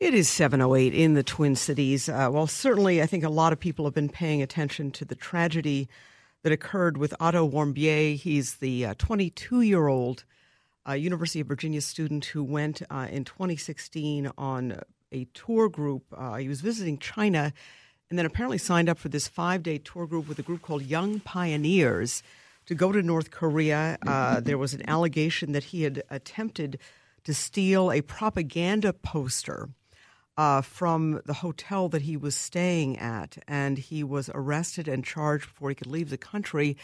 It is 708 in the Twin Cities. Uh, well, certainly, I think a lot of people have been paying attention to the tragedy that occurred with Otto Warmbier. He's the 22 year old uh, University of Virginia student who went uh, in 2016 on a tour group. Uh, he was visiting China and then apparently signed up for this five day tour group with a group called Young Pioneers to go to North Korea. Uh, there was an allegation that he had attempted to steal a propaganda poster uh, from the hotel that he was staying at, and he was arrested and charged before he could leave the country,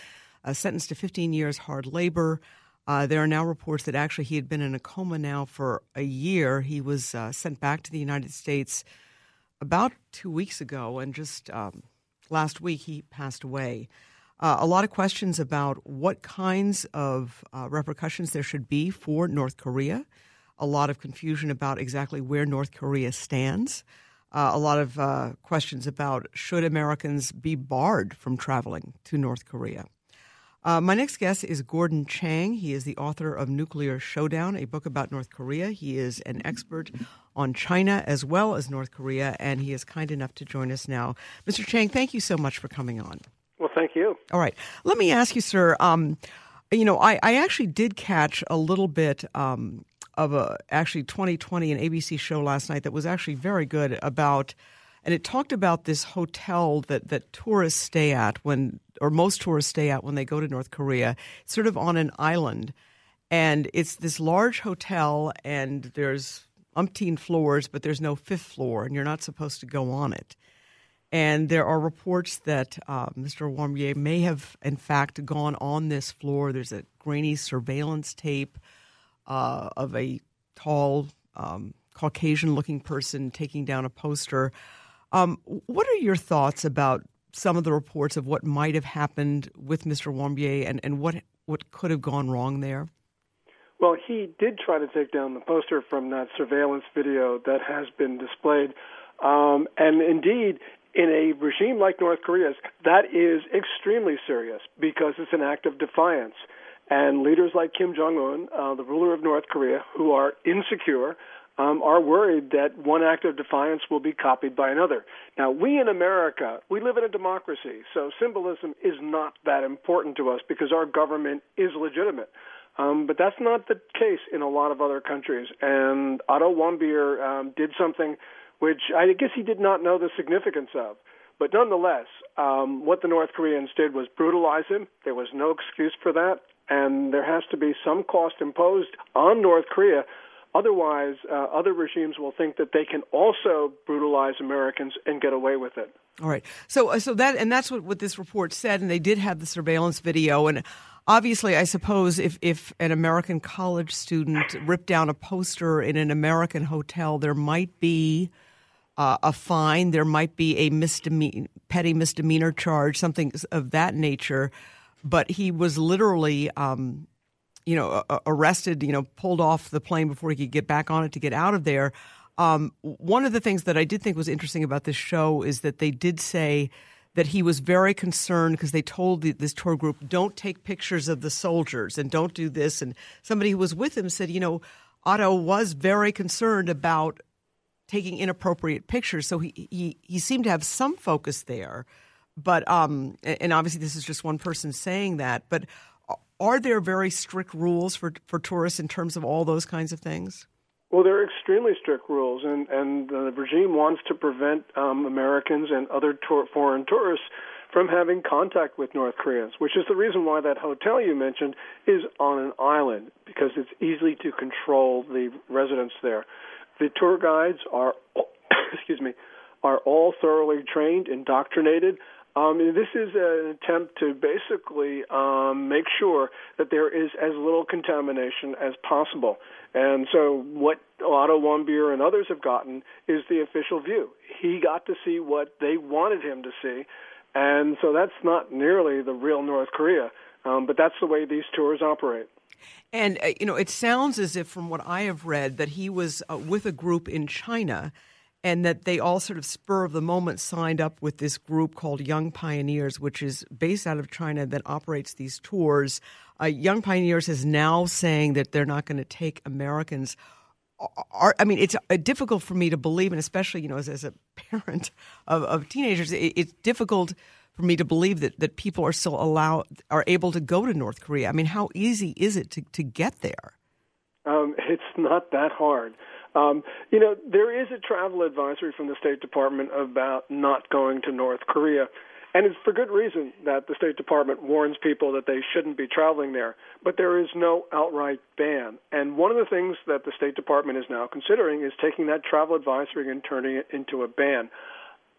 uh, sentenced to 15 years hard labor. Uh, there are now reports that actually he had been in a coma now for a year. He was uh, sent back to the United States about two weeks ago, and just um, last week he passed away. Uh, a lot of questions about what kinds of uh, repercussions there should be for North Korea a lot of confusion about exactly where North Korea stands. Uh, a lot of uh, questions about should Americans be barred from traveling to North Korea. Uh, my next guest is Gordon Chang. He is the author of Nuclear Showdown, a book about North Korea. He is an expert on China as well as North Korea, and he is kind enough to join us now. Mr. Chang, thank you so much for coming on. Well, thank you. All right. Let me ask you, sir. Um, you know, I, I, actually did catch a little bit um, of a actually 2020 an ABC show last night that was actually very good about and it talked about this hotel that that tourists stay at when or most tourists stay at when they go to North Korea sort of on an island and it's this large hotel and there's umpteen floors but there's no fifth floor and you're not supposed to go on it and there are reports that uh, Mr. Warmbier may have, in fact, gone on this floor. There's a grainy surveillance tape uh, of a tall, um, Caucasian looking person taking down a poster. Um, what are your thoughts about some of the reports of what might have happened with Mr. Warmbier and, and what, what could have gone wrong there? Well, he did try to take down the poster from that surveillance video that has been displayed. Um, and indeed, in a regime like North Korea's, that is extremely serious because it's an act of defiance. And leaders like Kim Jong Un, uh, the ruler of North Korea, who are insecure, um, are worried that one act of defiance will be copied by another. Now, we in America, we live in a democracy, so symbolism is not that important to us because our government is legitimate. Um, but that's not the case in a lot of other countries. And Otto Warmbier um, did something which I guess he did not know the significance of. But nonetheless, um, what the North Koreans did was brutalize him. There was no excuse for that and there has to be some cost imposed on North Korea. Otherwise, uh, other regimes will think that they can also brutalize Americans and get away with it. All right. So, uh, so that and that's what, what this report said, and they did have the surveillance video. And obviously, I suppose if if an American college student ripped down a poster in an American hotel, there might be uh, a fine. There might be a misdemeanor, petty misdemeanor charge, something of that nature but he was literally, um, you know, arrested, you know, pulled off the plane before he could get back on it to get out of there. Um, one of the things that I did think was interesting about this show is that they did say that he was very concerned because they told the, this tour group, don't take pictures of the soldiers and don't do this. And somebody who was with him said, you know, Otto was very concerned about taking inappropriate pictures. So he, he, he seemed to have some focus there but um, and obviously this is just one person saying that. But are there very strict rules for for tourists in terms of all those kinds of things? Well, there are extremely strict rules, and and the regime wants to prevent um, Americans and other tour, foreign tourists from having contact with North Koreans, which is the reason why that hotel you mentioned is on an island because it's easy to control the residents there. The tour guides are, excuse me, are all thoroughly trained, indoctrinated. Um, this is an attempt to basically um, make sure that there is as little contamination as possible. And so, what Otto Warmbier and others have gotten is the official view. He got to see what they wanted him to see, and so that's not nearly the real North Korea. Um, but that's the way these tours operate. And uh, you know, it sounds as if, from what I have read, that he was uh, with a group in China, and that they all sort of spur of the moment signed up with this group called Young Pioneers, which is based out of China that operates these tours. Uh, Young Pioneers is now saying that they're not going to take Americans. Are, I mean, it's uh, difficult for me to believe, and especially you know, as, as a parent of, of teenagers, it, it's difficult for me to believe that, that people are still allowed are able to go to North Korea. I mean, how easy is it to, to get there? Um, it's not that hard. Um, you know, there is a travel advisory from the State Department about not going to North Korea. And it's for good reason that the State Department warns people that they shouldn't be traveling there. But there is no outright ban. And one of the things that the State Department is now considering is taking that travel advisory and turning it into a ban.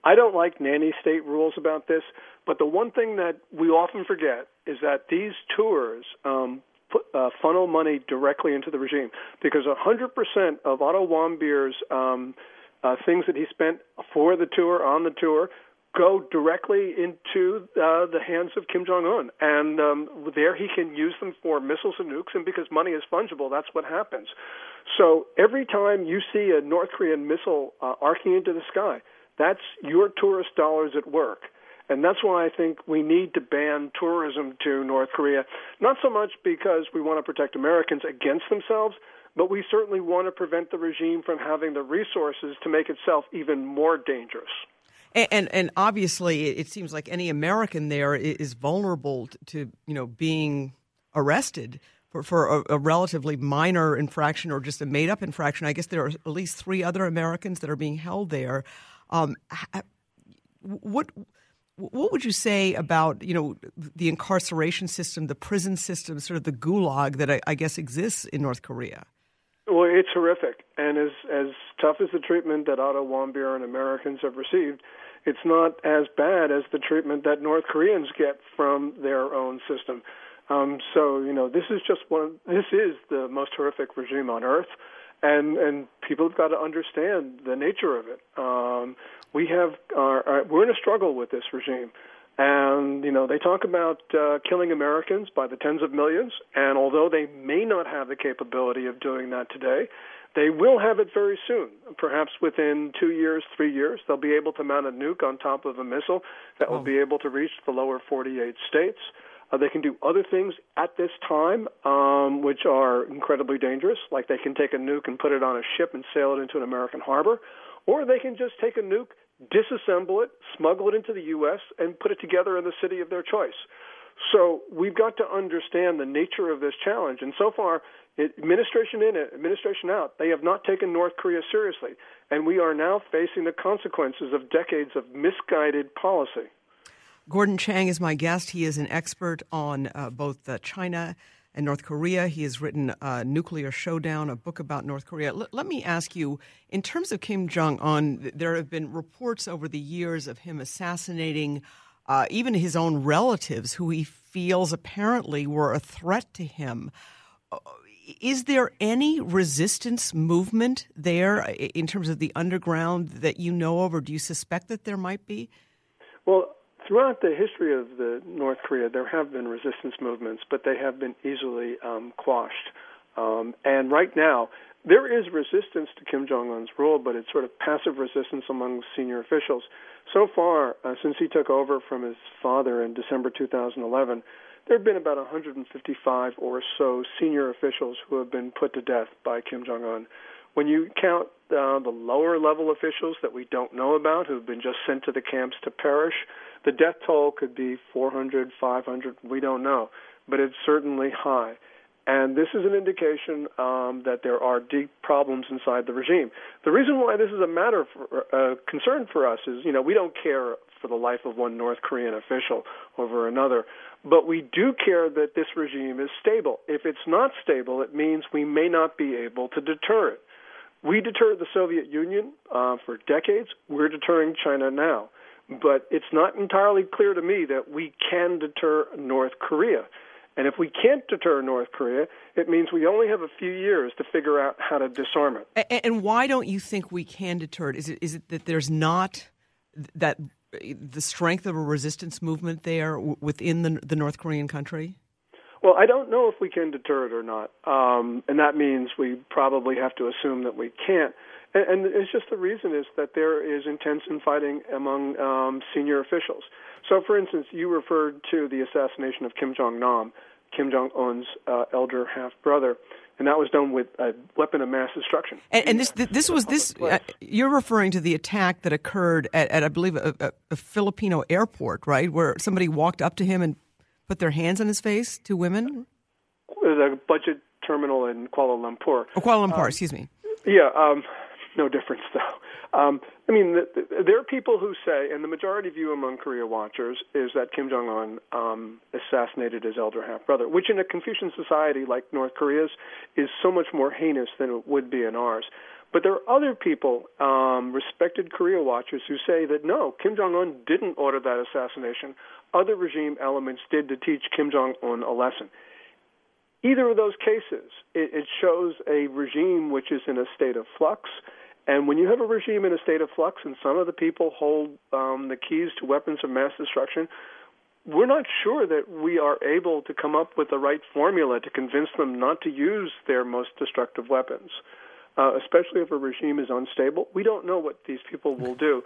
I don't like nanny state rules about this, but the one thing that we often forget is that these tours um, put, uh, funnel money directly into the regime because 100% of Otto Warmbier's um, uh, things that he spent for the tour, on the tour, go directly into uh, the hands of Kim Jong Un, and um, there he can use them for missiles and nukes. And because money is fungible, that's what happens. So every time you see a North Korean missile uh, arcing into the sky, that's your tourist dollars at work. And that's why I think we need to ban tourism to North Korea, not so much because we want to protect Americans against themselves, but we certainly want to prevent the regime from having the resources to make itself even more dangerous. And, and, and obviously, it seems like any American there is vulnerable to you know being arrested for, for a, a, relatively minor infraction or just a made up infraction. I guess there are at least three other Americans that are being held there. Um, what what would you say about you know the incarceration system, the prison system, sort of the gulag that I, I guess exists in North Korea? Well, it's horrific, and as as tough as the treatment that Otto Warmbier and Americans have received, it's not as bad as the treatment that North Koreans get from their own system. Um, so you know, this is just one. This is the most horrific regime on earth and and people have got to understand the nature of it. Um, we have our, our, we're in a struggle with this regime, and you know they talk about uh, killing Americans by the tens of millions, and although they may not have the capability of doing that today, they will have it very soon. Perhaps within two years, three years, they'll be able to mount a nuke on top of a missile that will oh. be able to reach the lower 48 states. Uh, they can do other things at this time, um, which are incredibly dangerous, like they can take a nuke and put it on a ship and sail it into an American harbor, or they can just take a nuke, disassemble it, smuggle it into the U.S., and put it together in the city of their choice. So we've got to understand the nature of this challenge. And so far, it, administration in, administration out, they have not taken North Korea seriously. And we are now facing the consequences of decades of misguided policy. Gordon Chang is my guest. He is an expert on uh, both uh, China and North Korea. He has written uh, Nuclear Showdown, a book about North Korea. L- let me ask you, in terms of Kim Jong un, there have been reports over the years of him assassinating uh, even his own relatives, who he feels apparently were a threat to him. Uh, is there any resistance movement there in terms of the underground that you know of, or do you suspect that there might be? Well, Throughout the history of the North Korea, there have been resistance movements, but they have been easily um, quashed. Um, and right now, there is resistance to Kim Jong Un's rule, but it's sort of passive resistance among senior officials. So far, uh, since he took over from his father in December 2011, there have been about 155 or so senior officials who have been put to death by Kim Jong Un. When you count uh, the lower level officials that we don't know about who've been just sent to the camps to perish, the death toll could be 400, 500, we don't know, but it's certainly high. And this is an indication um, that there are deep problems inside the regime. The reason why this is a matter for uh, concern for us is, you know, we don't care for the life of one North Korean official over another, but we do care that this regime is stable. If it's not stable, it means we may not be able to deter it. We deterred the Soviet Union uh, for decades. We're deterring China now. But it's not entirely clear to me that we can deter North Korea. And if we can't deter North Korea, it means we only have a few years to figure out how to disarm it. And why don't you think we can deter it? Is it is it that there's not that the strength of a resistance movement there within the, the North Korean country? Well, I don't know if we can deter it or not, um, and that means we probably have to assume that we can't. And, and it's just the reason is that there is intense infighting among um, senior officials. So, for instance, you referred to the assassination of Kim Jong Nam, Kim Jong Un's uh, elder half brother and that was done with a weapon of mass destruction. And, and this this was this. Uh, you're referring to the attack that occurred at, at I believe, a, a, a, Filipino airport, right, where somebody walked up to him and put their hands on his face. Two women. The budget terminal in Kuala Lumpur. Oh, Kuala Lumpur. Um, excuse me. Yeah. Um, no difference though. Um, I mean, the, the, there are people who say, and the majority view among Korea watchers is that Kim Jong Un um, assassinated his elder half brother, which in a Confucian society like North Korea's is so much more heinous than it would be in ours. But there are other people, um, respected Korea watchers, who say that no, Kim Jong Un didn't order that assassination. Other regime elements did to teach Kim Jong Un a lesson. Either of those cases, it, it shows a regime which is in a state of flux and when you have a regime in a state of flux and some of the people hold um, the keys to weapons of mass destruction, we're not sure that we are able to come up with the right formula to convince them not to use their most destructive weapons, uh, especially if a regime is unstable. We don't know what these people will do.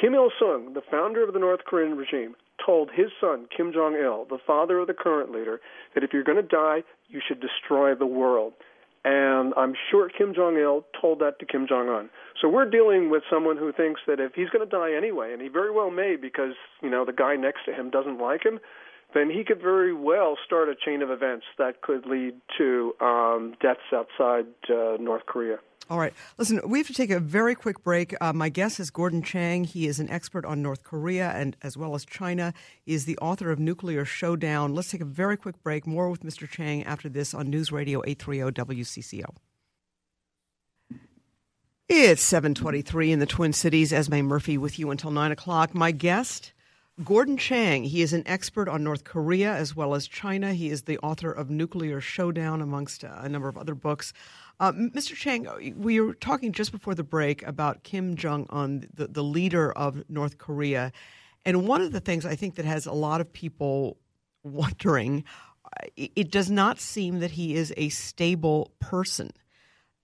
Kim Il sung, the founder of the North Korean regime, told his son, Kim Jong il, the father of the current leader, that if you're going to die, you should destroy the world. And I'm sure Kim Jong il told that to Kim Jong un. So we're dealing with someone who thinks that if he's going to die anyway, and he very well may because, you know, the guy next to him doesn't like him, then he could very well start a chain of events that could lead to um, deaths outside uh, North Korea. All right. Listen, we have to take a very quick break. Uh, my guest is Gordon Chang. He is an expert on North Korea and as well as China. He is the author of Nuclear Showdown. Let's take a very quick break. More with Mr. Chang after this on News Radio 830 WCCO. It's 723 in the Twin Cities. Esme Murphy with you until 9 o'clock. My guest, Gordon Chang. He is an expert on North Korea as well as China. He is the author of Nuclear Showdown, amongst a number of other books. Uh, Mr. Chang, we were talking just before the break about Kim Jong un, the, the leader of North Korea. And one of the things I think that has a lot of people wondering it does not seem that he is a stable person.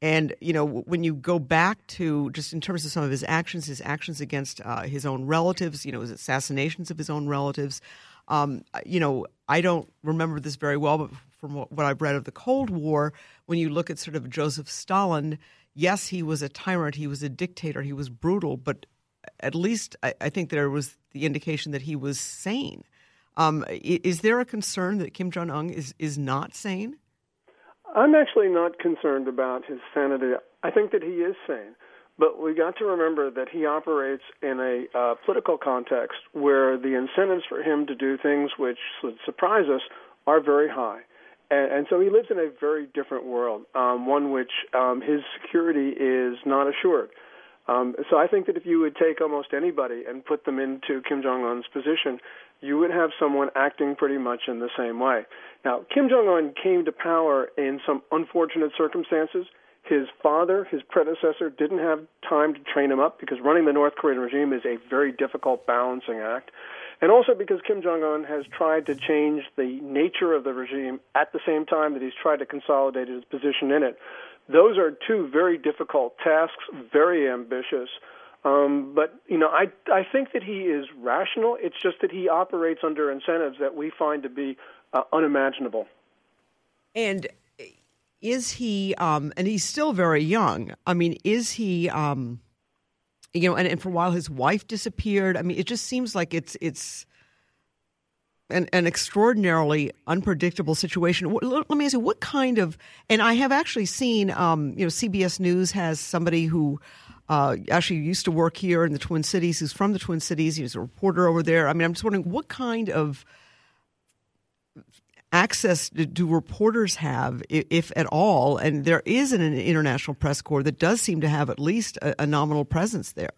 And, you know, when you go back to just in terms of some of his actions, his actions against uh, his own relatives, you know, his assassinations of his own relatives, um, you know, I don't remember this very well, but from what I've read of the Cold War, when you look at sort of Joseph Stalin, yes, he was a tyrant, he was a dictator, he was brutal, but at least I, I think there was the indication that he was sane. Um, is there a concern that Kim Jong Un is, is not sane? I'm actually not concerned about his sanity. I think that he is sane. But we got to remember that he operates in a uh, political context where the incentives for him to do things which would surprise us are very high. And, and so he lives in a very different world, um, one which um, his security is not assured. Um, so I think that if you would take almost anybody and put them into Kim Jong Un's position, you would have someone acting pretty much in the same way. Now, Kim Jong Un came to power in some unfortunate circumstances. His father, his predecessor, didn't have time to train him up because running the North Korean regime is a very difficult balancing act. And also because Kim Jong un has tried to change the nature of the regime at the same time that he's tried to consolidate his position in it. Those are two very difficult tasks, very ambitious. Um, but you know, I I think that he is rational. It's just that he operates under incentives that we find to be uh, unimaginable. And is he? Um, and he's still very young. I mean, is he? Um, you know, and, and for a while his wife disappeared. I mean, it just seems like it's it's an, an extraordinarily unpredictable situation. Let me ask you, what kind of? And I have actually seen, um, you know, CBS News has somebody who uh, actually used to work here in the Twin Cities, who's from the Twin Cities. He's a reporter over there. I mean, I'm just wondering what kind of access do reporters have, if at all? And there is an international press corps that does seem to have at least a, a nominal presence there.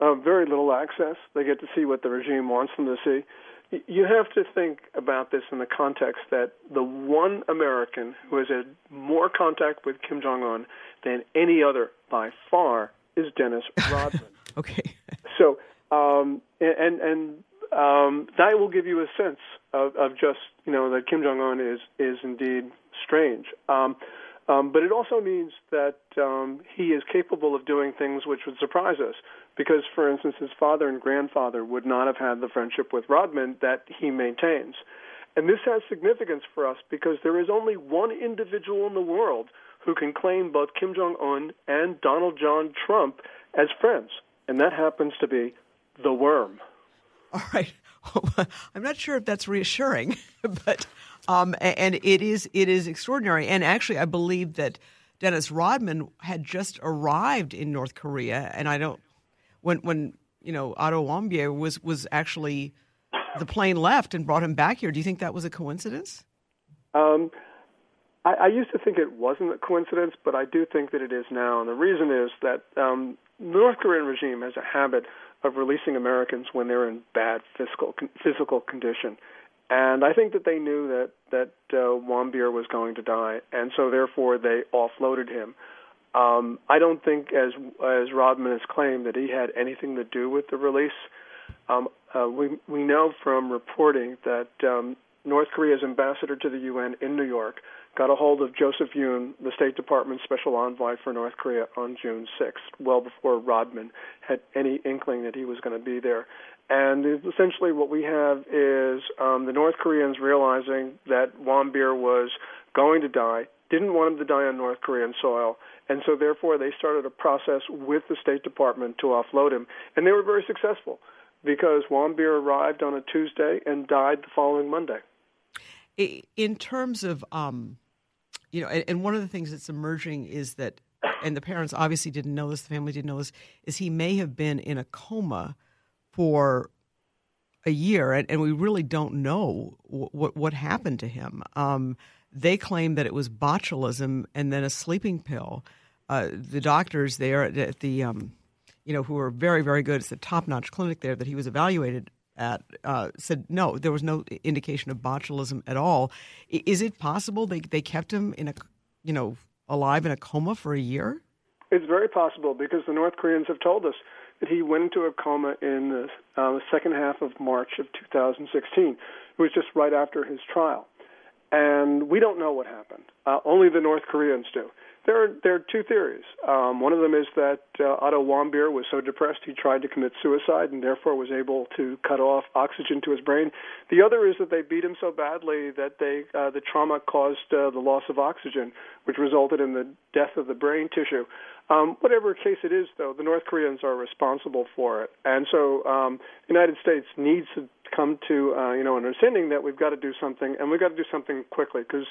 Uh, very little access. They get to see what the regime wants them to see. you have to think about this in the context that the one American who has had more contact with Kim Jong Un than any other by far is Dennis Rodman. okay. So, um, and and um, that will give you a sense of, of just you know that Kim Jong Un is is indeed strange. Um, um, but it also means that um, he is capable of doing things which would surprise us. Because, for instance, his father and grandfather would not have had the friendship with Rodman that he maintains. And this has significance for us because there is only one individual in the world who can claim both Kim Jong un and Donald John Trump as friends, and that happens to be the worm. All right. I'm not sure if that's reassuring, but um, and it is it is extraordinary. And actually, I believe that Dennis Rodman had just arrived in North Korea, and I don't when when you know Otto Warmbier was was actually the plane left and brought him back here. Do you think that was a coincidence? Um, I, I used to think it wasn't a coincidence, but I do think that it is now. And the reason is that um, the North Korean regime has a habit of releasing Americans when they're in bad physical physical condition. And I think that they knew that that uh, Warmbier was going to die, and so therefore they offloaded him. Um, I don't think, as as Rodman has claimed, that he had anything to do with the release. Um, uh, we we know from reporting that um, North Korea's ambassador to the UN in New York got a hold of Joseph Yun, the State Department special envoy for North Korea, on June 6th, well before Rodman had any inkling that he was going to be there. And essentially, what we have is um, the North Koreans realizing that Warmbier was going to die, didn't want him to die on North Korean soil, and so therefore they started a process with the State Department to offload him, and they were very successful because Warmbier arrived on a Tuesday and died the following Monday. In terms of, um, you know, and, one of the things that's emerging is that, and the parents obviously didn't know this, the family didn't know this, is he may have been in a coma for a year, and, and we really don't know what what happened to him. Um, they claim that it was botulism and then a sleeping pill. Uh, the doctors there at the, um, you know, who are very very good, it's the top notch clinic there that he was evaluated at, uh, said no, there was no indication of botulism at all. Is it possible they they kept him in a, you know, alive in a coma for a year? It's very possible because the North Koreans have told us that he went into a coma in the, uh, second half of March of 2016. It was just right after his trial. And we don't know what happened. Uh, only the North Koreans do. There are, there are two theories. Um, one of them is that uh, Otto Warmbier was so depressed he tried to commit suicide and therefore was able to cut off oxygen to his brain. The other is that they beat him so badly that they uh, the trauma caused uh, the loss of oxygen, which resulted in the death of the brain tissue. Um, whatever case it is, though, the North Koreans are responsible for it, and so um, the United States needs to come to uh, you know an understanding that we've got to do something, and we've got to do something quickly because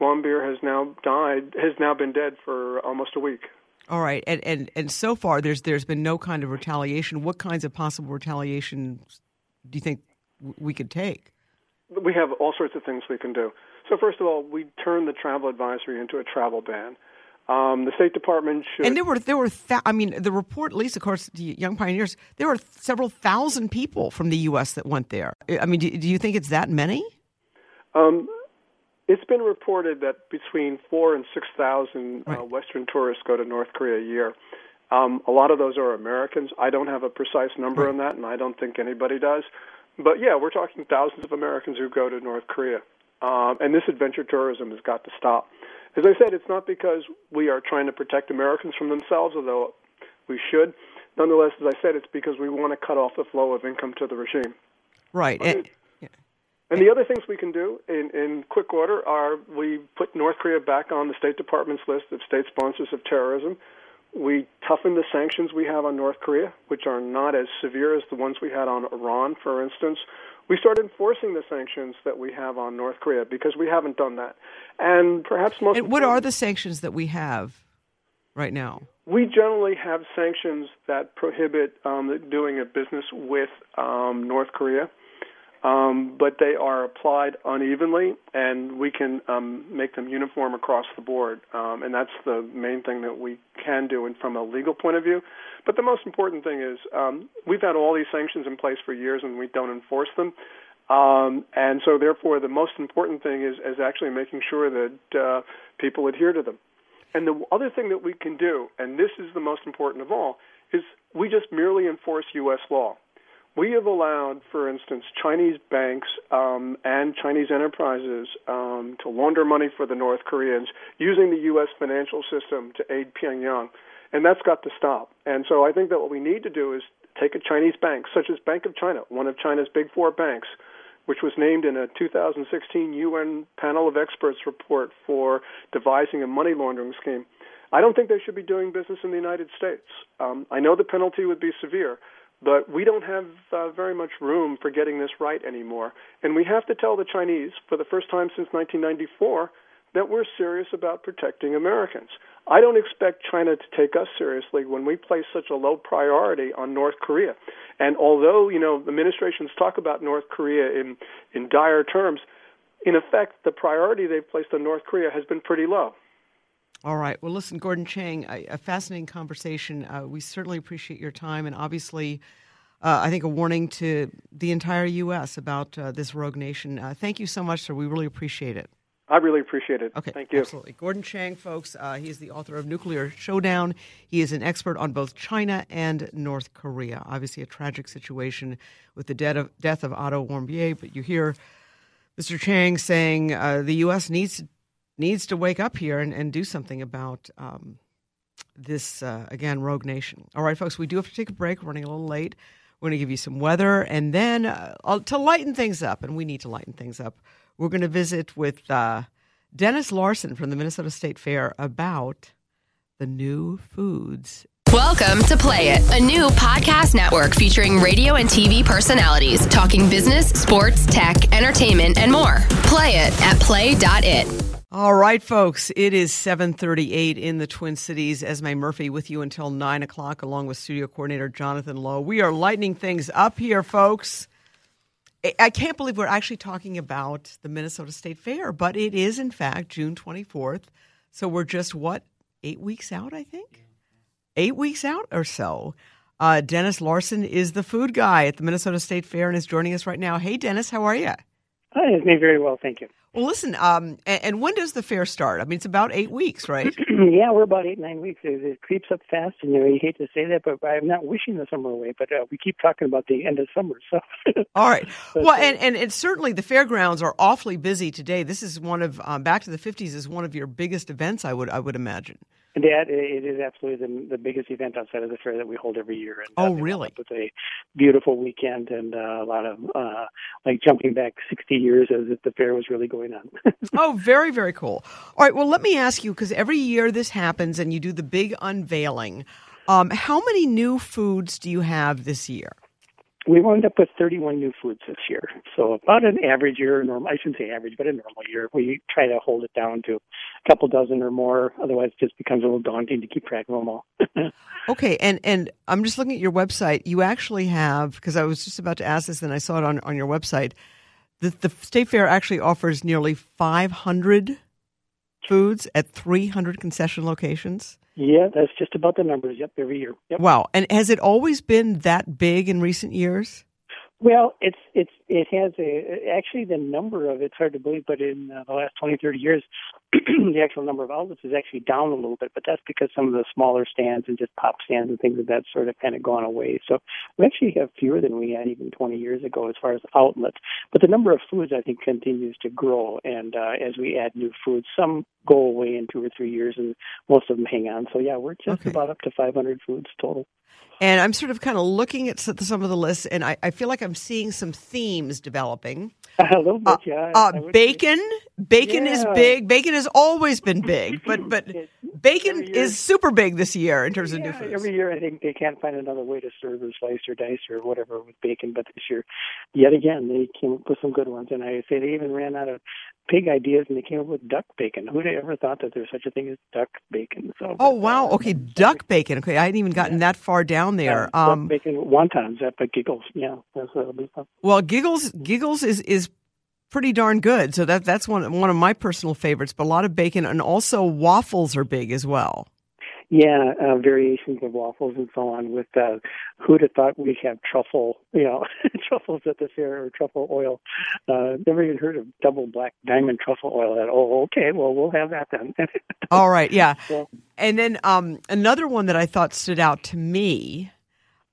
Warmbier has now died, has now been dead for almost a week. All right, and and and so far there's there's been no kind of retaliation. What kinds of possible retaliation do you think we could take? We have all sorts of things we can do. So first of all, we turn the travel advisory into a travel ban. Um, the State Department should. And there were there were th- I mean the report, at least of course, the Young Pioneers. There were several thousand people from the U.S. that went there. I mean, do, do you think it's that many? Um, it's been reported that between four and six thousand uh, right. uh, Western tourists go to North Korea a year. Um, a lot of those are Americans. I don't have a precise number right. on that, and I don't think anybody does. But yeah, we're talking thousands of Americans who go to North Korea, um, and this adventure tourism has got to stop. As I said, it's not because we are trying to protect Americans from themselves, although we should. Nonetheless, as I said, it's because we want to cut off the flow of income to the regime. Right. And, and the other things we can do in, in quick order are we put North Korea back on the State Department's list of state sponsors of terrorism. We toughen the sanctions we have on North Korea, which are not as severe as the ones we had on Iran, for instance we start enforcing the sanctions that we have on North Korea because we haven't done that. And perhaps most. And what are the sanctions that we have right now? We generally have sanctions that prohibit um, doing a business with um, North Korea um, but they are applied unevenly, and we can um, make them uniform across the board. Um, and that's the main thing that we can do and from a legal point of view. But the most important thing is um, we've had all these sanctions in place for years, and we don't enforce them. Um, and so, therefore, the most important thing is, is actually making sure that uh, people adhere to them. And the other thing that we can do, and this is the most important of all, is we just merely enforce U.S. law. We have allowed, for instance, Chinese banks um, and Chinese enterprises um, to launder money for the North Koreans using the U.S. financial system to aid Pyongyang. And that's got to stop. And so I think that what we need to do is take a Chinese bank, such as Bank of China, one of China's big four banks, which was named in a 2016 UN panel of experts report for devising a money laundering scheme. I don't think they should be doing business in the United States. Um, I know the penalty would be severe, but we don't have uh, very much room for getting this right anymore. And we have to tell the Chinese, for the first time since 1994, that we're serious about protecting Americans. I don't expect China to take us seriously when we place such a low priority on North Korea. And although, you know, administrations talk about North Korea in, in dire terms, in effect, the priority they've placed on North Korea has been pretty low. All right. Well, listen, Gordon Chang, a, a fascinating conversation. Uh, we certainly appreciate your time, and obviously, uh, I think a warning to the entire U.S. about uh, this rogue nation. Uh, thank you so much, sir. We really appreciate it. I really appreciate it. Okay, thank you. Absolutely. Gordon Chang, folks, uh, he is the author of Nuclear Showdown. He is an expert on both China and North Korea. Obviously, a tragic situation with the death of, death of Otto Warmbier, but you hear Mr. Chang saying uh, the U.S. needs to needs to wake up here and, and do something about um, this, uh, again, rogue nation. All right, folks, we do have to take a break. We're running a little late. We're going to give you some weather. And then uh, to lighten things up, and we need to lighten things up, we're going to visit with uh, Dennis Larson from the Minnesota State Fair about the new foods Welcome to Play It, a new podcast network featuring radio and TV personalities talking business, sports, tech, entertainment, and more. Play it at play.it. All right, folks, it is 738 in the Twin Cities. Esme Murphy with you until 9 o'clock, along with studio coordinator Jonathan Lowe. We are lightening things up here, folks. I can't believe we're actually talking about the Minnesota State Fair, but it is, in fact, June 24th. So we're just, what, eight weeks out, I think? Eight weeks out or so. Uh, Dennis Larson is the food guy at the Minnesota State Fair and is joining us right now. Hey, Dennis, how are you? Hi, me very well, thank you. Well, listen, um, and, and, when does the fair start? I mean, it's about eight weeks, right? yeah, we're about eight, nine weeks. It, it, creeps up fast, and you know, you hate to say that, but I'm not wishing the summer away, but uh, we keep talking about the end of summer, so. All right. well, uh, and, and, and certainly the fairgrounds are awfully busy today. This is one of, um, Back to the 50s is one of your biggest events, I would, I would imagine. That it is absolutely the, the biggest event outside of the fair that we hold every year. And, oh, uh, really? It's a beautiful weekend and uh, a lot of uh, like jumping back 60 years as if the fair was really going on. oh, very, very cool. All right. Well, let me ask you because every year this happens and you do the big unveiling. Um, how many new foods do you have this year? We wound up with 31 new foods this year. So about an average year, normal, I shouldn't say average, but a normal year. We try to hold it down to a couple dozen or more. Otherwise, it just becomes a little daunting to keep track of them all. okay, and and I'm just looking at your website. You actually have because I was just about to ask this, and I saw it on on your website. The the state fair actually offers nearly 500 foods at 300 concession locations. Yeah, that's just about the numbers. Yep, every year. Yep. Wow. And has it always been that big in recent years? Well, it's it's it has a actually the number of it's hard to believe, but in uh, the last 20, 30 years, the actual number of outlets is actually down a little bit. But that's because some of the smaller stands and just pop stands and things of that sort of kind of gone away. So we actually have fewer than we had even 20 years ago as far as outlets. But the number of foods I think continues to grow, and uh, as we add new foods, some go away in two or three years, and most of them hang on. So yeah, we're just okay. about up to 500 foods total. And I'm sort of kind of looking at some of the lists, and I, I feel like I'm seeing some themes developing. A little bit, uh, yeah. Uh, bacon, bacon yeah. is big. Bacon has always been big, but but bacon is super big this year in terms yeah, of new foods. Every year, I think they can't find another way to serve or slice or dice or whatever with bacon. But this year, yet again, they came up with some good ones, and I say they even ran out of pig ideas and they came up with duck bacon. Who'd have ever thought that there's such a thing as duck bacon? So, oh wow, uh, okay, duck bacon. Okay, I hadn't even gotten yeah. that far down there. Yeah, um, duck bacon wontons at the Giggles. Yeah, that's uh, well, Giggles Giggles is is pretty darn good. So that that's one one of my personal favorites. But a lot of bacon and also waffles are big as well. Yeah, uh, variations of waffles and so on. With uh, who'd have thought we'd have truffle, you know, truffles at the fair or truffle oil. Uh, never even heard of double black diamond truffle oil. At oh, okay, well we'll have that then. All right, yeah. And then um, another one that I thought stood out to me,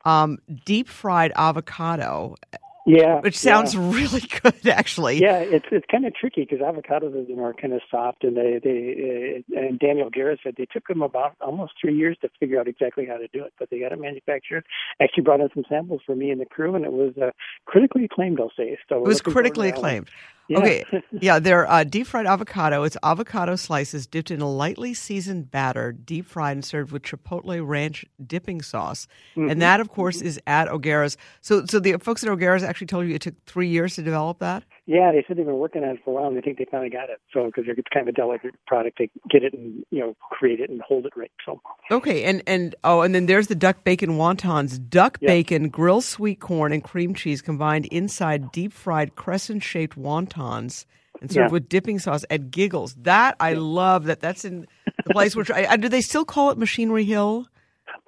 um, deep fried avocado. Yeah, which sounds yeah. really good, actually. Yeah, it's it's kind of tricky because avocados, know, are kind of soft, and they they uh, and Daniel Guerra said they took them about almost three years to figure out exactly how to do it, but they got it manufactured. Actually, brought in some samples for me and the crew, and it was uh, critically acclaimed. I'll say. So it was critically acclaimed. Yeah. Okay, yeah, they're uh, deep fried avocado. It's avocado slices dipped in a lightly seasoned batter, deep fried and served with chipotle ranch dipping sauce, mm-hmm. and that, of course, mm-hmm. is at O'Gara's. So, so the folks at O'Gara's actually told you it took three years to develop that. Yeah, they said they've been working on it for a while, and they think they finally got it. So, because it's kind of a delicate product, they get it and you know create it and hold it right. So. Okay, and and oh, and then there's the duck bacon wontons, duck yep. bacon, grilled sweet corn, and cream cheese combined inside deep fried crescent shaped wontons and served yeah. with dipping sauce at Giggles. That I love. That that's in the place which I, do they still call it Machinery Hill?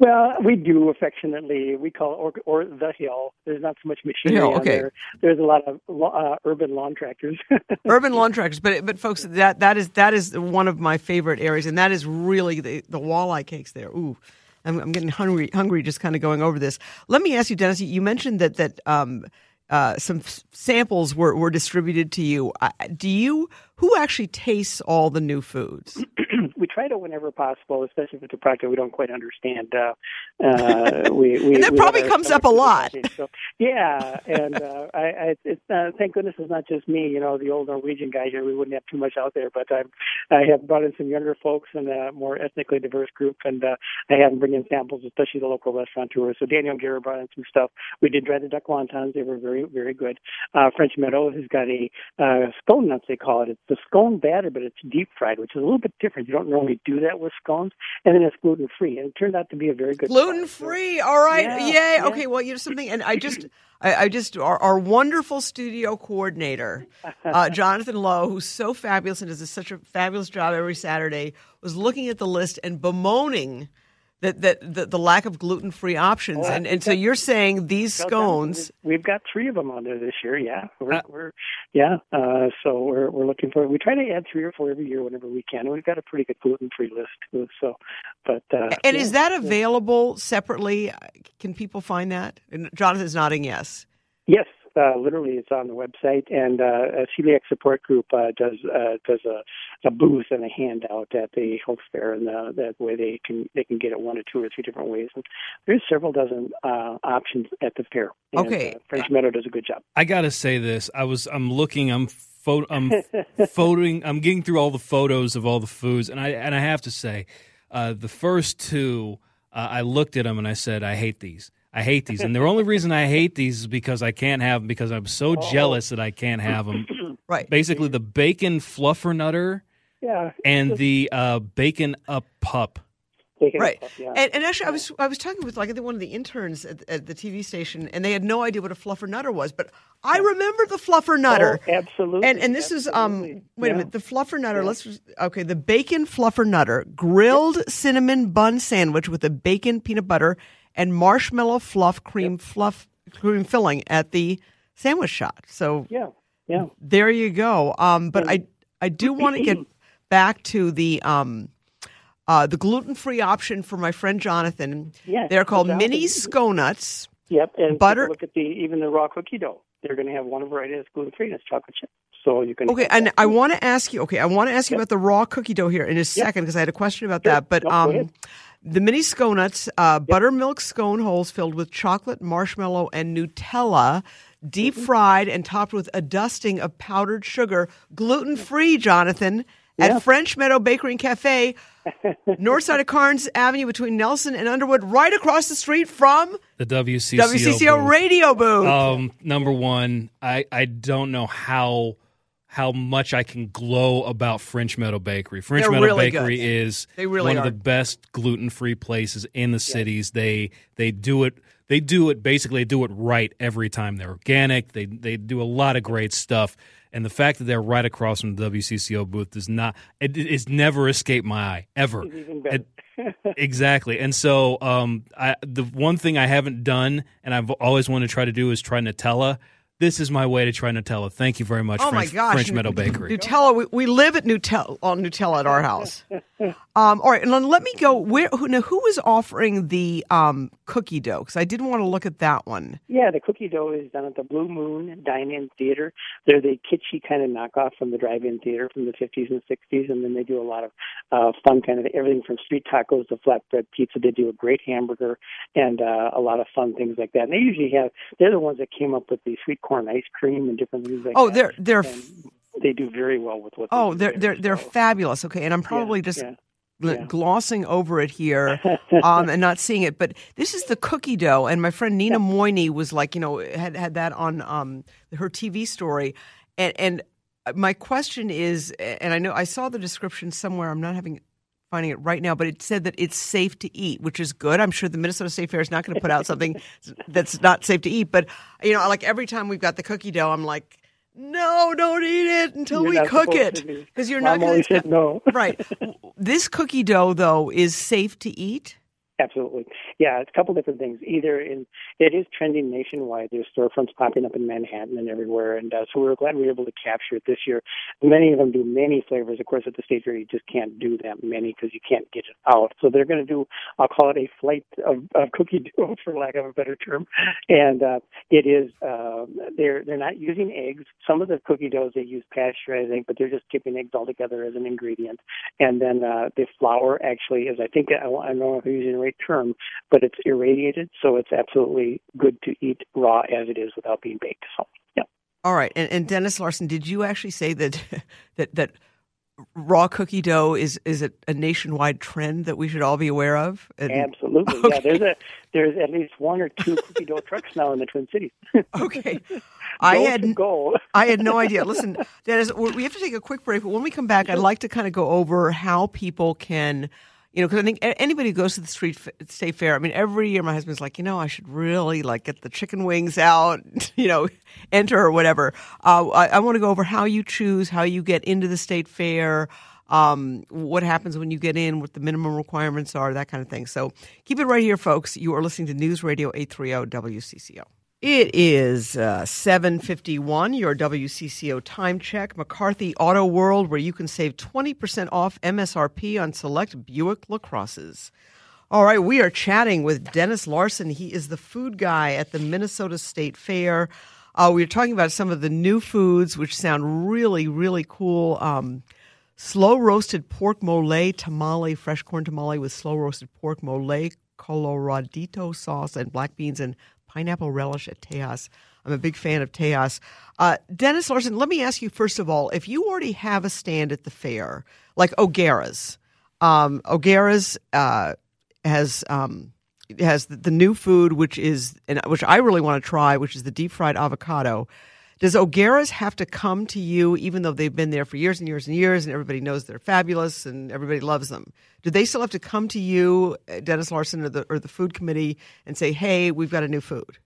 Well, we do affectionately. We call it or, or the hill. There's not so much machinery okay. there. There's a lot of uh, urban lawn tractors. urban lawn tractors, but but folks, that that is that is one of my favorite areas, and that is really the the walleye cakes there. Ooh. I'm, I'm getting hungry, hungry just kind of going over this. Let me ask you, Dennis. You mentioned that that um, uh, some f- samples were, were distributed to you. Uh, do you who actually tastes all the new foods? we try to whenever possible, especially if it's a product we don't quite understand. Uh, uh, we, we, and that probably comes up a lot. So, yeah, and uh, I, I, it's uh, thank goodness it's not just me. You know, the old Norwegian guy here. We wouldn't have too much out there, but I, I have brought in some younger folks and a more ethnically diverse group, and uh, I have them bring in samples, especially the local restaurateurs. So Daniel Guerra brought in some stuff. We did the duck wontons; they were very, very good. Uh, French Meadow has got a uh, scone nuts, they call it. It's the scone batter, but it's deep fried, which is a little bit different. You don't normally do that with scones, and then it's gluten free, and it turned out to be a very good gluten free. All right, yeah, yay! Yeah. Okay, well, you know something, and I just. I, I just our, our, wonderful studio coordinator, uh, Jonathan Lowe, who's so fabulous and does such a fabulous job every Saturday, was looking at the list and bemoaning that that the, the lack of gluten free options. Oh, and and so you're saying these scones? We've got three of them on there this year. Yeah, we're, uh, we're yeah. Uh, so we're we're looking for. We try to add three or four every year whenever we can. We've got a pretty good gluten free list too. So, but uh, and yeah, is that available yeah. separately? Can people find that? And Jonathan's nodding yes. Yes, uh, literally it's on the website, and uh, a celiac support group uh, does uh, does a, a booth and a handout at the health fair, and uh, that way they can they can get it one or two or three different ways. And there's several dozen uh, options at the fair. And, okay, uh, French Meadow does a good job. I got to say this: I was I'm looking, I'm photo, I'm photoing, I'm getting through all the photos of all the foods, and I and I have to say, uh, the first two, uh, I looked at them and I said, I hate these. I hate these, and the only reason I hate these is because I can't have them because I'm so oh. jealous that I can't have them. right. Basically, the bacon fluffernutter. Yeah. And the uh, bacon up pup. Bacon right. Up, yeah. and, and, actually, I was I was talking with like I think one of the interns at, at, the TV station, and they had no idea what a fluffer nutter was, but I remember the fluffer nutter. Oh, absolutely. And and this absolutely. is um wait yeah. a minute the fluffer nutter. Yeah. Let's okay the bacon fluffer nutter grilled yep. cinnamon bun sandwich with a bacon peanut butter and marshmallow fluff cream yep. fluff cream filling at the sandwich shop. So yeah, yeah. There you go. Um, but I I do want to get back to the um. Uh, the gluten-free option for my friend Jonathan. Yes, they're called Jonathan. mini Sconuts. Yep, and butter. Look at the even the raw cookie dough. They're going to have one variety that's gluten-free and it's chocolate chip. So you can. Okay, and I want to ask you. Okay, I want to ask you yep. about the raw cookie dough here in a second because I had a question about that. But nope, um, the mini sconuts, uh, yep. buttermilk scone holes filled with chocolate, marshmallow, and Nutella, deep mm-hmm. fried and topped with a dusting of powdered sugar, gluten free, Jonathan, yeah. at French Meadow Bakery and Cafe, north side of Carnes Avenue between Nelson and Underwood, right across the street from the WCCO, WCCO booth. radio booth. Um, number one, I, I don't know how how much I can glow about French Meadow Bakery. French They're Meadow really Bakery good. is really one are. of the best gluten free places in the cities. They they do it they do it basically they do it right every time. They're organic. They they do a lot of great stuff. And the fact that they're right across from the WCCO booth does not it, it's never escaped my eye ever. even. It- exactly. And so um, I, the one thing I haven't done and I've always wanted to try to do is try Nutella. This is my way to try Nutella. Thank you very much, Oh French, my gosh, French Meadow Bakery. Nutella. We, we live at Nutella on Nutella at our house. Um, all right, and then let me go. Where who, now, who is offering the um, cookie dough? Because I didn't want to look at that one. Yeah, the cookie dough is done at the Blue Moon Dine-In Theater. They're the kitschy kind of knockoff from the drive-in theater from the 50s and 60s, and then they do a lot of uh, fun kind of everything from street tacos to flatbread pizza. They do a great hamburger and uh, a lot of fun things like that. And they usually have they're the ones that came up with the sweet corn ice cream and different things like Oh, that. they're they're And they do very well with what. they oh they're they're they're so, fabulous. Okay, and I'm probably yeah, just yeah. yeah. glossing over it here um, and not seeing it. But this is the cookie dough, and my friend Nina Moyney was like, you know, had had that on um, her TV story, and and my question is, and I know I saw the description somewhere. I'm not having finding it right now, but it said that it's safe to eat, which is good. I'm sure the Minnesota State Fair is not going to put out something that's not safe to eat. But you know, like every time we've got the cookie dough, I'm like. No, don't eat it until You're we cook it because you're Mom not going to. no. right. This cookie dough, though, is safe to eat. Absolutely. Yeah, it's a couple different things. Either in it is trending nationwide. There's storefronts popping up in Manhattan and everywhere, and uh, so we were glad we were able to capture it this year. Many of them do many flavors. Of course, at the state fair, you just can't do that many because you can't get it out. So they're going to do, I'll call it a flight of, of cookie dough, for lack of a better term. And uh, it is uh, they're they're not using eggs. Some of the cookie doughs they use pasteurized but they're just skipping eggs altogether as an ingredient. And then uh, the flour actually is, I think, I, I don't know if I'm using term, but it's irradiated, so it's absolutely good to eat raw as it is without being baked. So, yeah. All right. And, and Dennis Larson, did you actually say that that that raw cookie dough is is a, a nationwide trend that we should all be aware of? And- Absolutely. Yeah, there's a there's at least one or two cookie dough trucks now in the Twin Cities. Okay. I had go. I had no idea. Listen, Dennis, we have to take a quick break, but when we come back, I'd like to kind of go over how people can, you know, because I think anybody who goes to the street state fair. I mean, every year my husband's like, you know, I should really like get the chicken wings out, you know, enter or whatever. Uh, I, I want to go over how you choose, how you get into the state fair. Um, what happens when you get in, what the minimum requirements are, that kind of thing. So keep it right here, folks. You are listening to News Radio 830 WCCO. It is uh, 751, your WCCO time check. McCarthy Auto World, where you can save 20% off MSRP on select Buick LaCrosses. All right, we are chatting with Dennis Larson. He is the food guy at the Minnesota State Fair. Uh, we are talking about some of the new foods, which sound really, really cool. Um, slow roasted pork mole tamale, fresh corn tamale with slow roasted pork mole, coloradito sauce, and black beans and pineapple relish at Tejas. I'm a big fan of Tejas. Uh, Dennis Larson, let me ask you first of all if you already have a stand at the fair, like O'Gara's, um, O'Gara's uh, has um, has the, the new food, which is and which I really want to try, which is the deep fried avocado. Does O'Gara's have to come to you, even though they've been there for years and years and years, and everybody knows they're fabulous and everybody loves them? Do they still have to come to you, uh, Dennis Larson, or the or the food committee, and say, "Hey, we've got a new food"?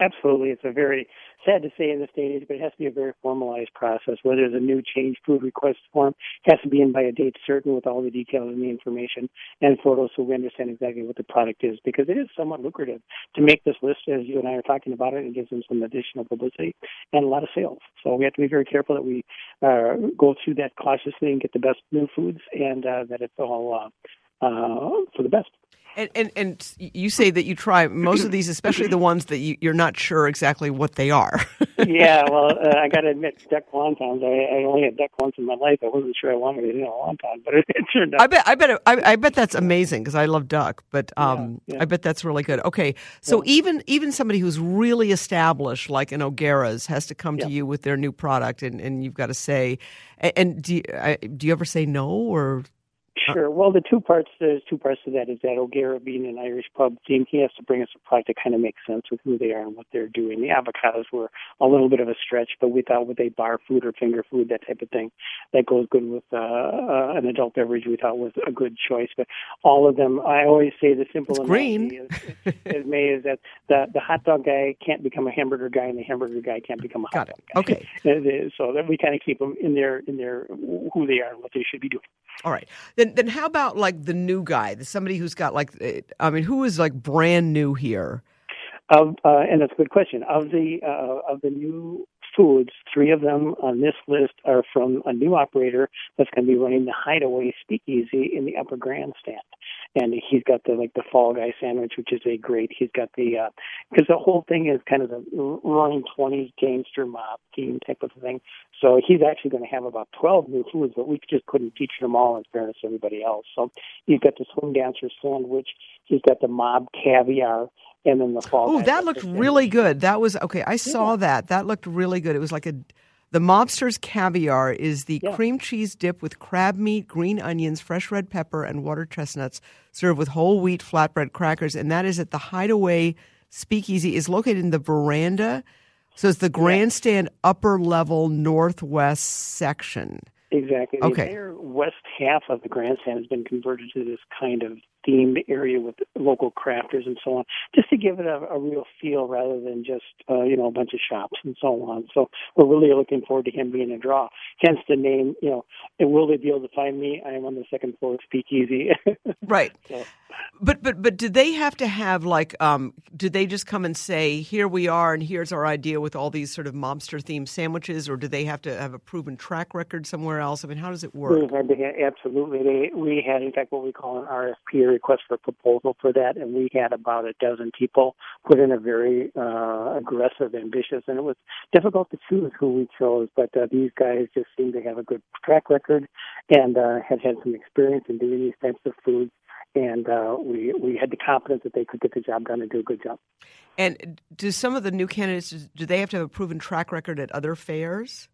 Absolutely. It's a very sad to say in this day and age, but it has to be a very formalized process. Where there's a new change food request form, has to be in by a date certain with all the details and the information and photos so we understand exactly what the product is because it is somewhat lucrative to make this list as you and I are talking about it and gives them some additional publicity and a lot of sales. So we have to be very careful that we uh, go through that cautiously and get the best new foods and uh, that it's all uh, for the best. And, and and you say that you try most of these, especially the ones that you, you're not sure exactly what they are. yeah, well, uh, I got to admit, duck wontons. I, I only had duck once in my life. I wasn't sure I wanted it in a wonton, but it, it turned out. I bet I bet it, I, I bet that's amazing because I love duck, but um, Yeah, yeah. I bet that's really good. Okay, so even even somebody who's really established, like an O'Gara's, has to come to you with their new product, and, and you've got to say, and, and do you, I, do you ever say no or Sure. Well, the two parts there's two parts to that. Is that O'Gara being an Irish pub theme, he has to bring us a product that kind of makes sense with who they are and what they're doing. The avocados were a little bit of a stretch, but we thought with a bar food or finger food, that type of thing, that goes good with uh, uh, an adult beverage. We thought was a good choice. But all of them, I always say the simple It's green. Is, is, May is that the the hot dog guy can't become a hamburger guy, and the hamburger guy can't become a hot Got it. dog guy. Okay. so that we kind of keep them in their in their who they are and what they should be doing. All right. Then then how about like the new guy, somebody who's got like uh, I mean, who is like brand new here? Of uh, and that's a good question. Of the uh, of the new foods, three of them on this list are from a new operator that's going to be running the Hideaway Speakeasy in the Upper Grandstand, and he's got the like the Fall Guy sandwich, which is a great. He's got the uh, because the whole thing is kind of the running twenties gangster mob theme type of thing. So he's actually going to have about twelve new foods, but we just couldn't feature them all in fairness to everybody else. So he's got the swing dancer sandwich. He's got the mob caviar and then the fall. Oh, that looked really good. That was okay. I saw that. That looked really good. It was like a the mobster's caviar is the Yeah. cream cheese dip with crab meat, green onions, fresh red pepper, and water chestnuts, served with whole wheat flatbread crackers. And that is at the Hideaway Speakeasy. is located in the veranda. So it's the grandstand upper level northwest section. Exactly. The Okay. entire west half of the grandstand has been converted to this kind of themed area with local crafters and so on, just to give it a, a real feel rather than just uh, you know a bunch of shops and so on. So we're really looking forward to him being a draw. Hence the name. You know, and will they be able to find me? I am on the second floor of Speakeasy. Right. So- But but but did they have to have like um did they just come and say here we are and here's our idea with all these sort of mobster themed sandwiches or do they have to have a proven track record somewhere else? I mean, how does it work? Really hard to ha- absolutely. They, we had, in fact, what we call an RFP, request for proposal for that, and we had about a dozen people put in a very uh, aggressive, ambitious, and it was difficult to choose who we chose. But uh, these guys just seemed to have a good track record and uh, had had some experience in doing these types of foods. And uh, we we had the confidence that they could get the job done and do a good job. And do some of the new candidates do they have to have a proven track record at other fairs?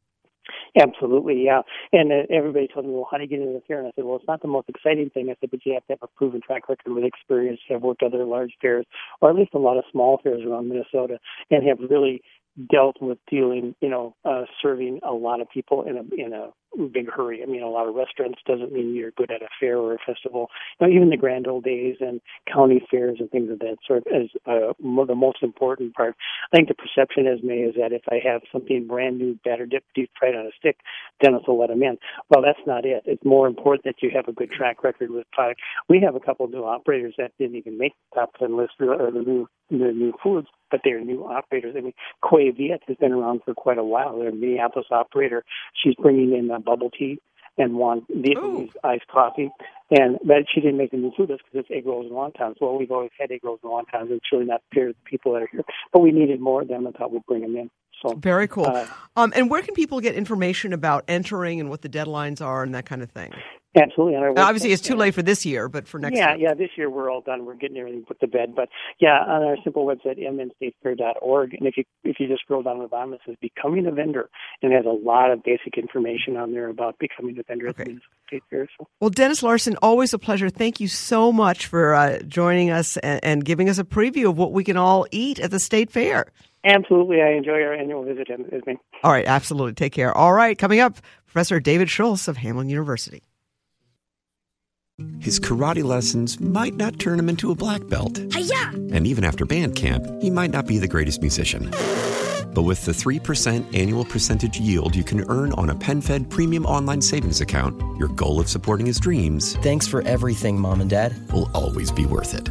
Absolutely, yeah. And uh, everybody told me, well, how do you get into the fair? And I said, well, it's not the most exciting thing. I said, but you have to have a proven track record with experience, have worked other large fairs, or at least a lot of small fairs around Minnesota, and have really dealt with dealing, you know, uh, serving a lot of people in a in a big hurry. I mean, a lot of restaurants doesn't mean you're good at a fair or a festival. Know, even the grand old days and county fairs and things of that sort is uh, the most important part. I think the perception is made is that if I have something brand new, batter dipped, deep fried on a stick, Dennis will let them in. Well, that's not it. It's more important that you have a good track record with product. We have a couple of new operators that didn't even make the top ten list or the new the new foods, but they're new operators. I mean, Que Viet has been around for quite a while. They're a Minneapolis operator. She's bringing in uh, bubble tea and one Vietnamese iced coffee. And but she didn't make the new food list because it's egg rolls and wontons. Well, we've always had egg rolls and wontons. It's really not fair to the people that are here, but we needed more of them and thought we'd bring them in. So Very cool. Uh, um, and where can people get information about entering and what the deadlines are and that kind of thing? absolutely. Obviously, it's too late for this year, but for next yeah, year. yeah. This year we're all done. We're getting everything put to bed. But yeah, on our simple website, mnstatefair.org, and if you if you just scroll down to the bottom, it says "Becoming a Vendor," and it has a lot of basic information on there about becoming a vendor at the Minnesota State Fair. So Well, Dennis Larson, always a pleasure. Thank you so much for uh, joining us and, and giving us a preview of what we can all eat at the state fair. Absolutely, I enjoy our annual visit, Esme. All right, absolutely. Take care. All right, coming up, Professor David Schultz of Hamline University. His karate lessons might not turn him into a black belt. And even after band camp, he might not be the greatest musician. But with the 3% annual percentage yield you can earn on a PenFed premium online savings account, your goal of supporting his dreams Thanks for everything, Mom and Dad. will always be worth it.